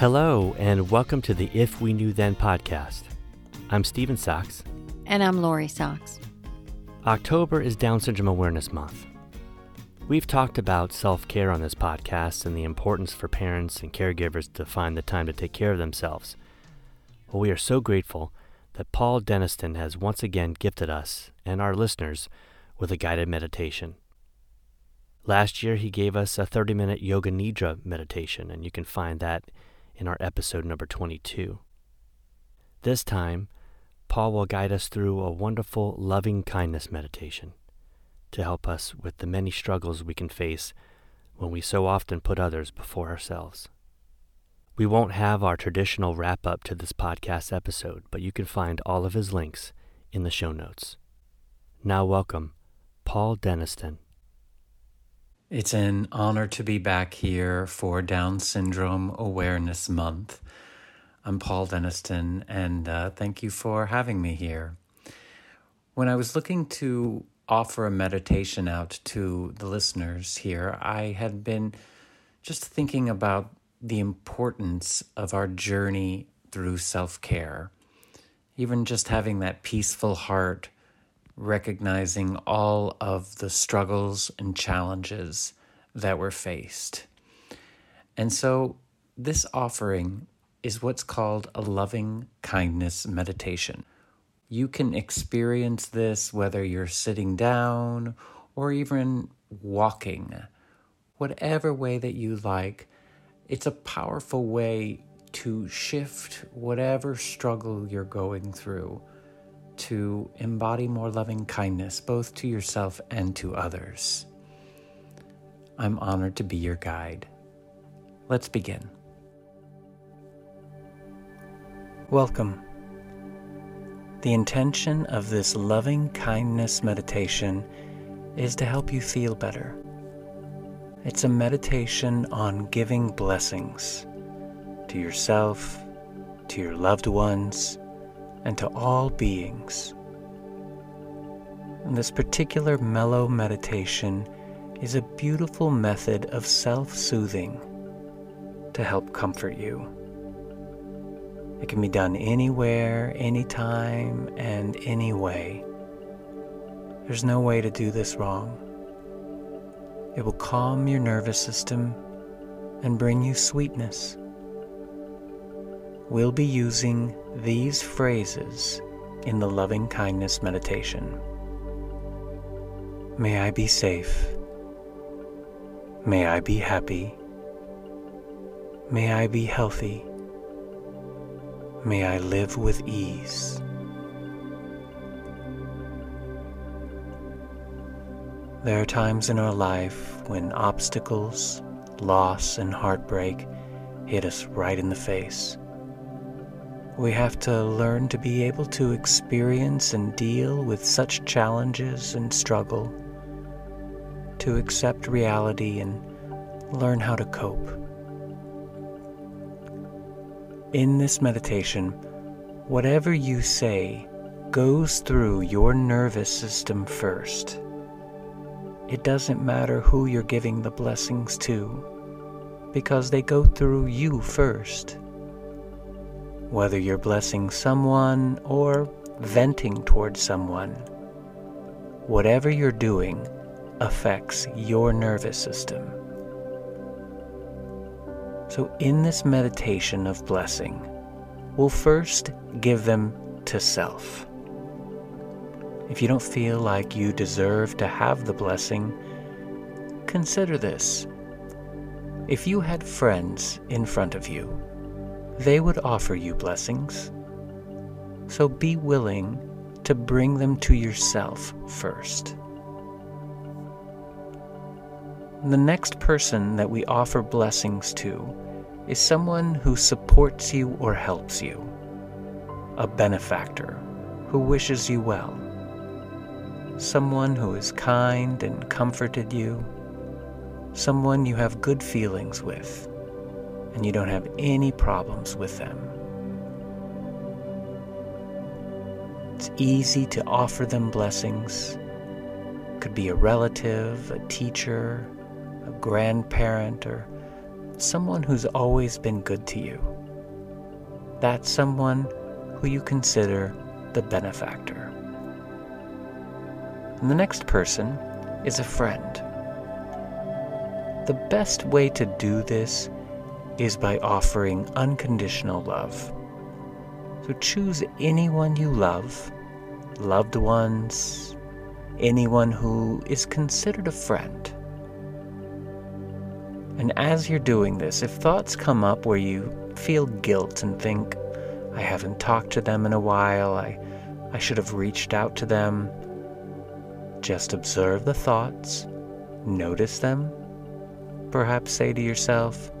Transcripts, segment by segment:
Hello, and welcome to the If We Knew Then podcast. I'm Stephen Sachs. And I'm Lori Sachs. October is Down Syndrome Awareness Month. We've talked about self care on this podcast and the importance for parents and caregivers to find the time to take care of themselves. Well, we are so grateful that Paul Denniston has once again gifted us and our listeners with a guided meditation. Last year, he gave us a 30 minute Yoga Nidra meditation, and you can find that in our episode number 22. This time, Paul will guide us through a wonderful loving kindness meditation to help us with the many struggles we can face when we so often put others before ourselves. We won't have our traditional wrap up to this podcast episode, but you can find all of his links in the show notes. Now, welcome, Paul Denniston. It's an honor to be back here for Down Syndrome Awareness Month. I'm Paul Denniston, and uh, thank you for having me here. When I was looking to offer a meditation out to the listeners here, I had been just thinking about the importance of our journey through self care. Even just having that peaceful heart recognizing all of the struggles and challenges that were faced. And so, this offering is what's called a loving kindness meditation. You can experience this whether you're sitting down or even walking, whatever way that you like. It's a powerful way to shift whatever struggle you're going through to embody more loving kindness, both to yourself and to others. I'm honored to be your guide. Let's begin. Welcome. The intention of this loving kindness meditation is to help you feel better. It's a meditation on giving blessings to yourself, to your loved ones, and to all beings. And this particular metta meditation is a beautiful method of self soothing to help comfort you. It can be done anywhere, anytime, and any way. There's no way to do this wrong. It will calm your nervous system and bring you sweetness we'll be using these phrases in the loving kindness meditation. May I be safe. May I be happy. May I be healthy. May I live with ease. There are times in our life when obstacles, loss, and heartbreak hit us right in the face. We have to learn to be able to experience and deal with such challenges and struggle, to accept reality and learn how to cope. In this meditation, whatever you say goes through your nervous system first. It doesn't matter who you're giving the blessings to, because they go through you first. Whether you're blessing someone or venting towards someone, whatever you're doing affects your nervous system. So, in this meditation of blessing, we'll first give them to self. If you don't feel like you deserve to have the blessing, consider this. If you had friends in front of you they would offer you blessings. So be willing to bring them to yourself first. The next person that we offer blessings to is someone who supports you or helps you, a benefactor who wishes you well, someone who is kind and comforted you, someone you have good feelings with, and you don't have any problems with them. It's easy to offer them blessings. Could be a relative, a teacher, a grandparent, or someone who's always been good to you. That's someone who you consider the benefactor. And the next person is a friend. The best way to do this is by offering unconditional love. So choose anyone you love, loved ones, anyone who is considered a friend. And as you're doing this, if thoughts come up where you feel guilt and think, I haven't talked to them in a while, I, I should have reached out to them, just observe the thoughts, notice them, perhaps say to yourself,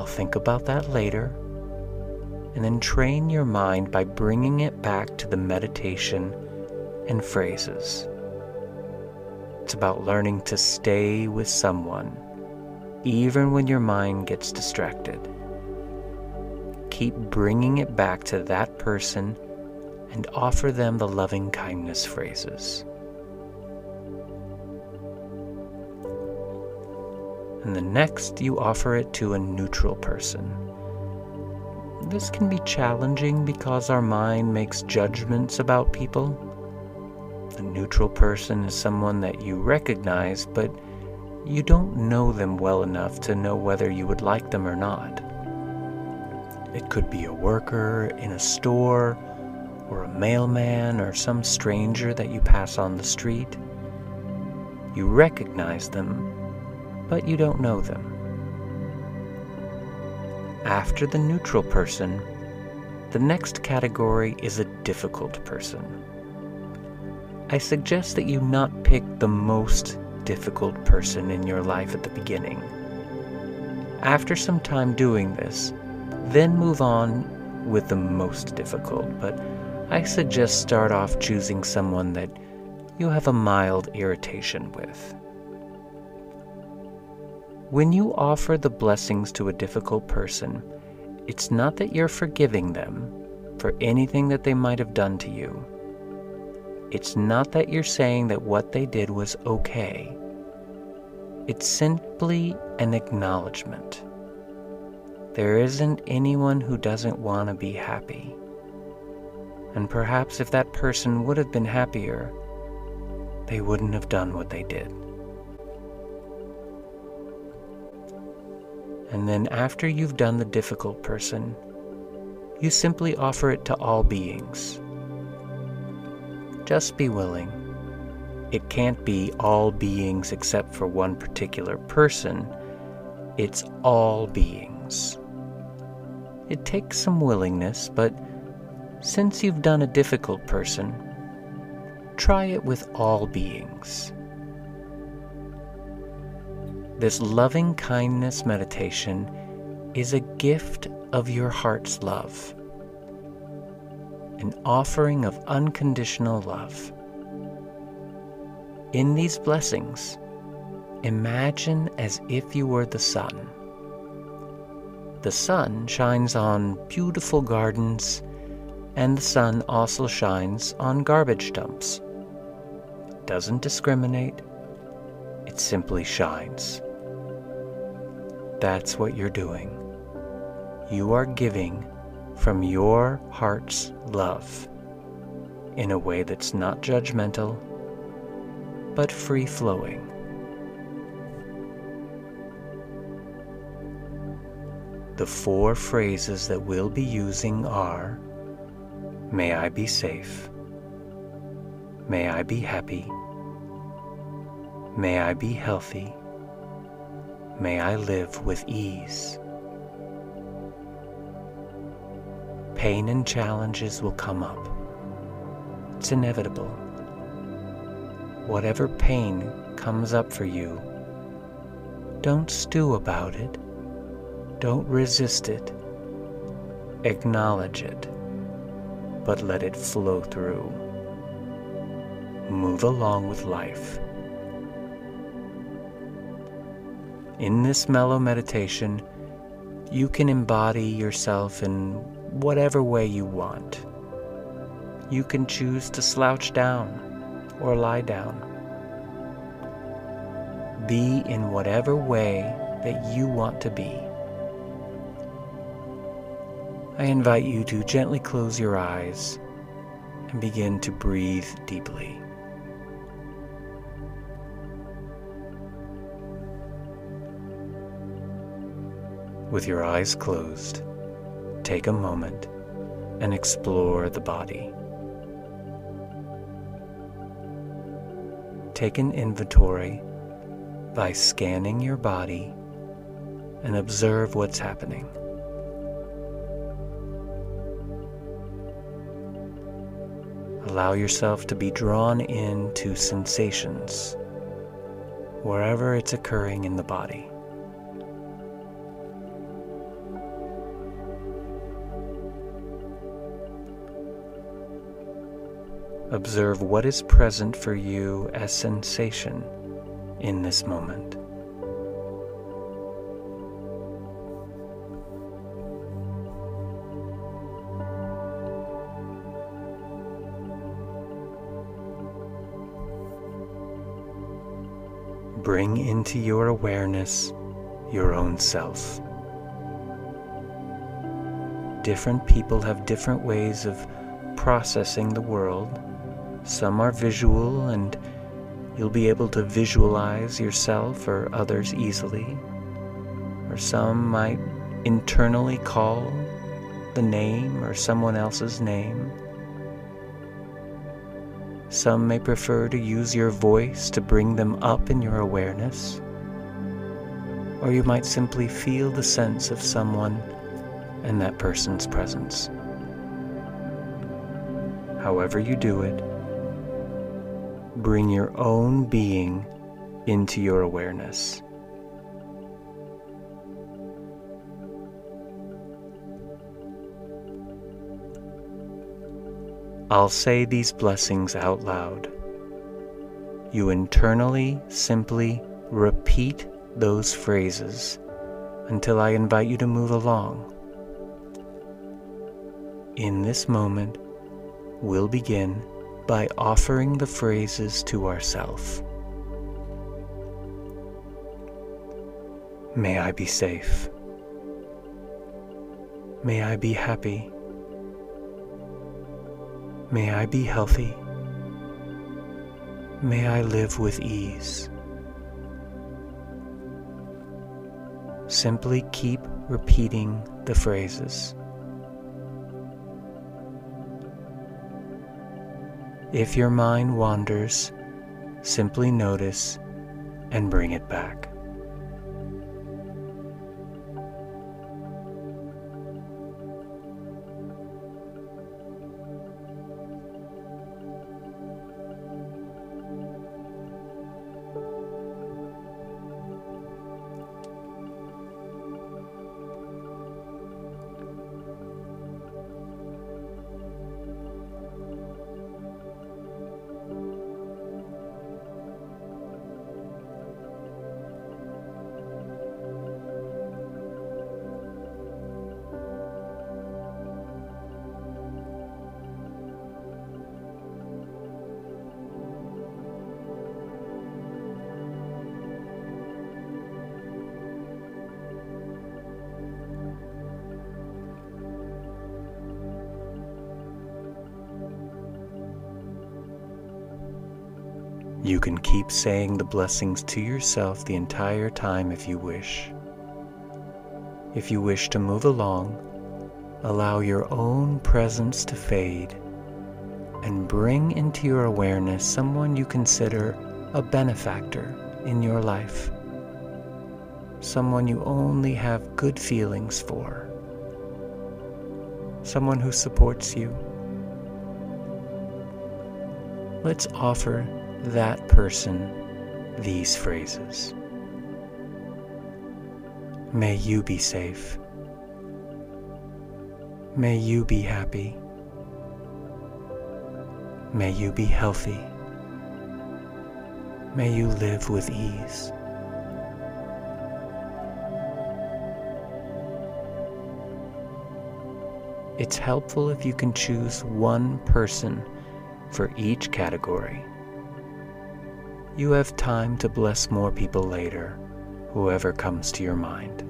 I'll think about that later and then train your mind by bringing it back to the meditation and phrases. It's about learning to stay with someone, even when your mind gets distracted. Keep bringing it back to that person and offer them the loving kindness phrases. And the next, you offer it to a neutral person this can be challenging because our mind makes judgments about people. A neutral person is someone that you recognize, but you don't know them well enough to know whether you would like them or not. It could be a worker in a store, or a mailman, or some stranger that you pass on the street. You recognize them, but you don't know them. After the neutral person, the next category is a difficult person. I suggest that you not pick the most difficult person in your life at the beginning. After some time doing this, then move on with the most difficult, but I suggest start off choosing someone that you have a mild irritation with. When you offer the blessings to a difficult person, it's not that you're forgiving them for anything that they might have done to you. It's not that you're saying that what they did was okay. It's simply an acknowledgement. There isn't anyone who doesn't want to be happy. And perhaps if that person would have been happier, they wouldn't have done what they did. And then, after you've done the difficult person, you simply offer it to all beings. Just be willing. It can't be all beings except for one particular person, it's all beings. It takes some willingness, but since you've done a difficult person, try it with all beings. This loving kindness meditation is a gift of your heart's love, an offering of unconditional love. In these blessings, imagine as if you were the sun. The sun shines on beautiful gardens, and the sun also shines on garbage dumps. It doesn't discriminate, it simply shines. That's what you're doing. You are giving from your heart's love in a way that's not judgmental, but free flowing. The four phrases that we'll be using are May I be safe. May I be happy. May I be healthy. May I live with ease. Pain and challenges will come up. It's inevitable. Whatever pain comes up for you, don't stew about it. Don't resist it. Acknowledge it, but let it flow through. Move along with life. In this metta meditation, you can embody yourself in whatever way you want. You can choose to slouch down or lie down. Be in whatever way that you want to be. I invite you to gently close your eyes and begin to breathe deeply. With your eyes closed, take a moment and explore the body. Take an inventory by scanning your body and observe what's happening. Allow yourself to be drawn into sensations wherever it's occurring in the body. Observe what is present for you as sensation in this moment. Bring into your awareness your own self. Different people have different ways of processing the world. Some are visual, and you'll be able to visualize yourself or others easily. Or some might internally call the name or someone else's name. Some may prefer to use your voice to bring them up in your awareness. Or you might simply feel the sense of someone and that person's presence. However, you do it, bring your own being into your awareness. I'll say these blessings out loud. You internally simply repeat those phrases until I invite you to move along. In this moment, we'll begin by offering the phrases to ourselves. May I be safe. May I be happy. May I be healthy. May I live with ease. Simply keep repeating the phrases. If your mind wanders, simply notice and bring it back. You can keep saying the blessings to yourself the entire time if you wish. If you wish to move along, allow your own presence to fade and bring into your awareness someone you consider a benefactor in your life, someone you only have good feelings for, someone who supports you. Let's offer that person these phrases. May you be safe. May you be happy. May you be healthy. May you live with ease. It's helpful if you can choose one person for each category. You have time to bless more people later, whoever comes to your mind.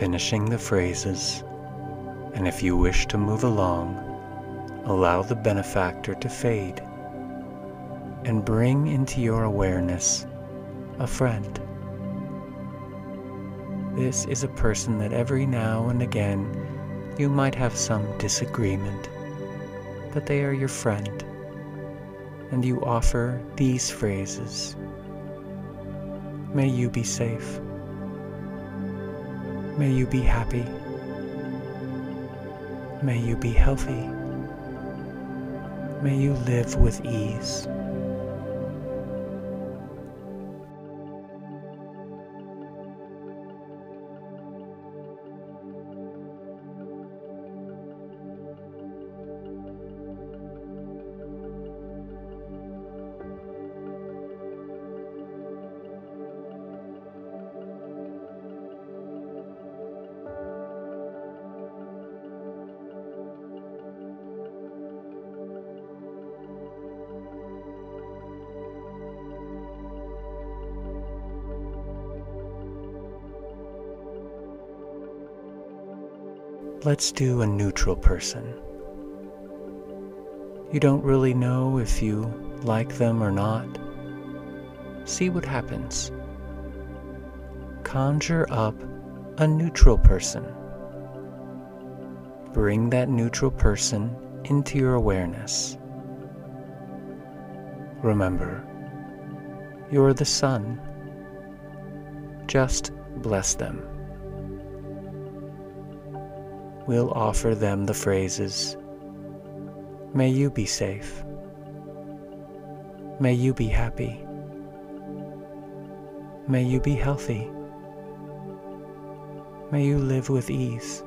Finishing the phrases, and if you wish to move along, allow the benefactor to fade and bring into your awareness a friend. This is a person that every now and again you might have some disagreement, but they are your friend, and you offer these phrases. May you be safe. May you be happy. May you be healthy. May you live with ease. Let's do a neutral person. You don't really know if you like them or not. See what happens. Conjure up a neutral person. Bring that neutral person into your awareness. Remember, you're the sun. Just bless them we'll offer them the phrases May you be safe. May you be happy. May you be healthy. May you live with ease.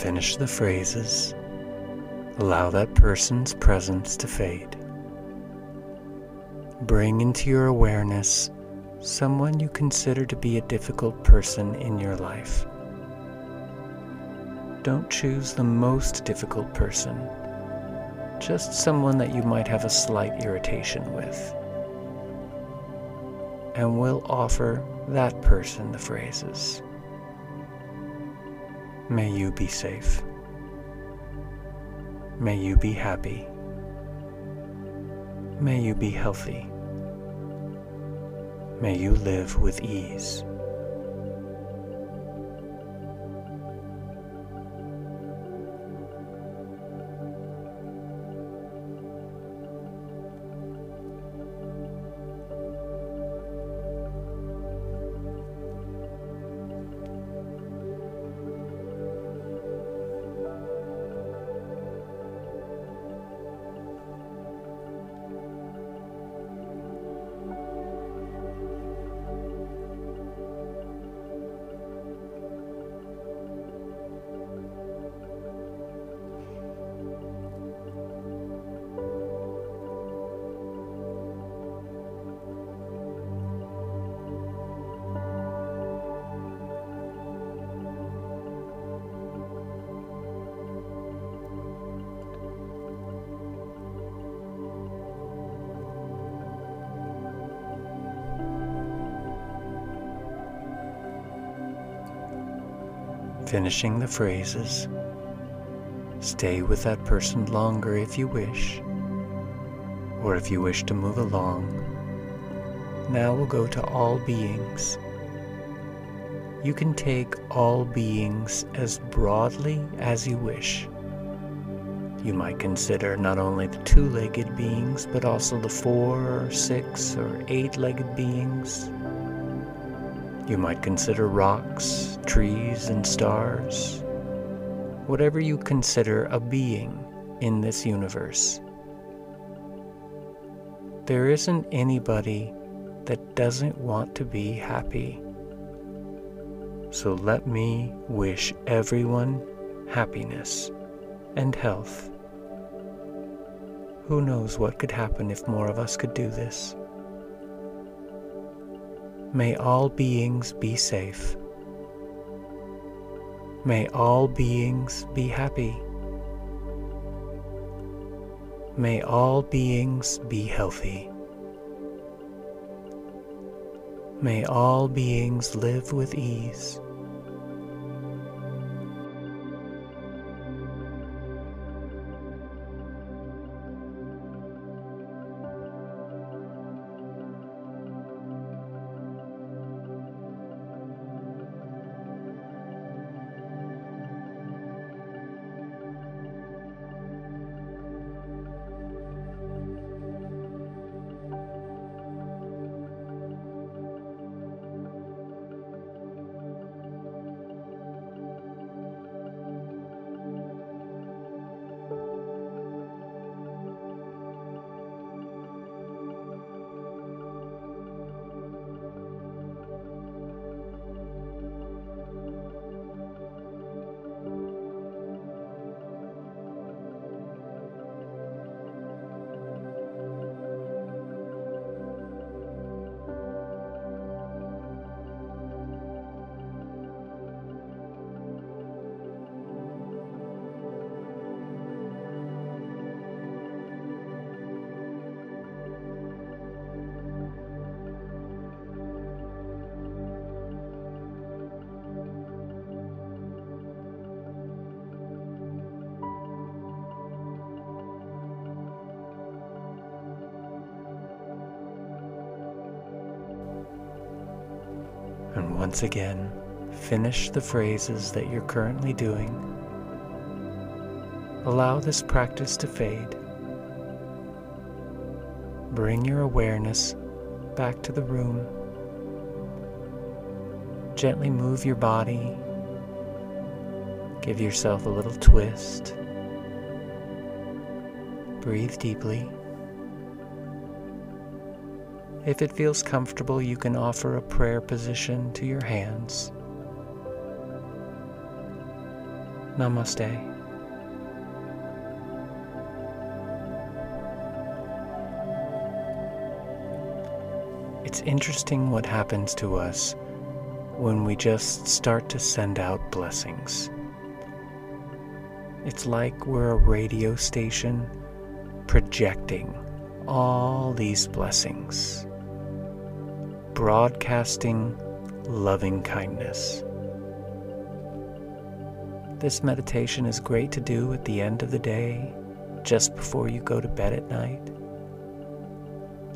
Finish the phrases, allow that person's presence to fade. Bring into your awareness someone you consider to be a difficult person in your life. Don't choose the most difficult person. just someone that you might have a slight irritation with. And we'll offer that person the phrases. May you be safe. May you be happy. May you be healthy. May you live with ease. Finishing the phrases. Stay with that person longer if you wish, or if you wish to move along. Now we'll go to all beings. You can take all beings as broadly as you wish. You might consider not only the two legged beings, but also the four or six or eight legged beings, you might consider rocks, trees, and stars. Whatever you consider a being in this universe. There isn't anybody that doesn't want to be happy. So let me wish everyone happiness and health. Who knows what could happen if more of us could do this? May all beings be safe. May all beings be happy. May all beings be healthy. May all beings live with ease. Once again, finish the phrases that you're currently doing. Allow this practice to fade. Bring your awareness back to the room. Gently move your body. Give yourself a little twist. Breathe deeply. If it feels comfortable, you can offer a prayer position to your hands. Namaste. It's interesting what happens to us when we just start to send out blessings. It's like we're a radio station projecting all these blessings, broadcasting loving kindness. This meditation is great to do at the end of the day, just before you go to bed at night.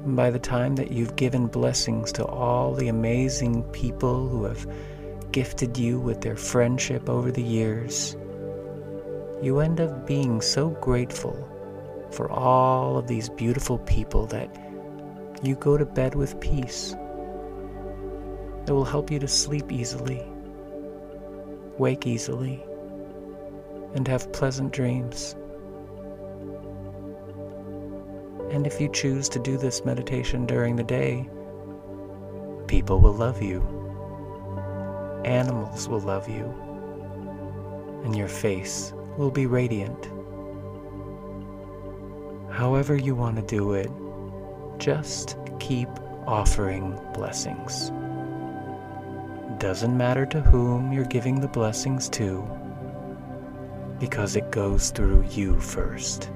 And by the time that you've given blessings to all the amazing people who have gifted you with their friendship over the years, you end up being so grateful for all of these beautiful people that you go to bed with peace. It will help you to sleep easily, wake easily, and have pleasant dreams. And if you choose to do this meditation during the day, people will love you, animals will love you, and your face will be radiant. However, you want to do it, just keep offering blessings. Doesn't matter to whom you're giving the blessings to, because it goes through you first.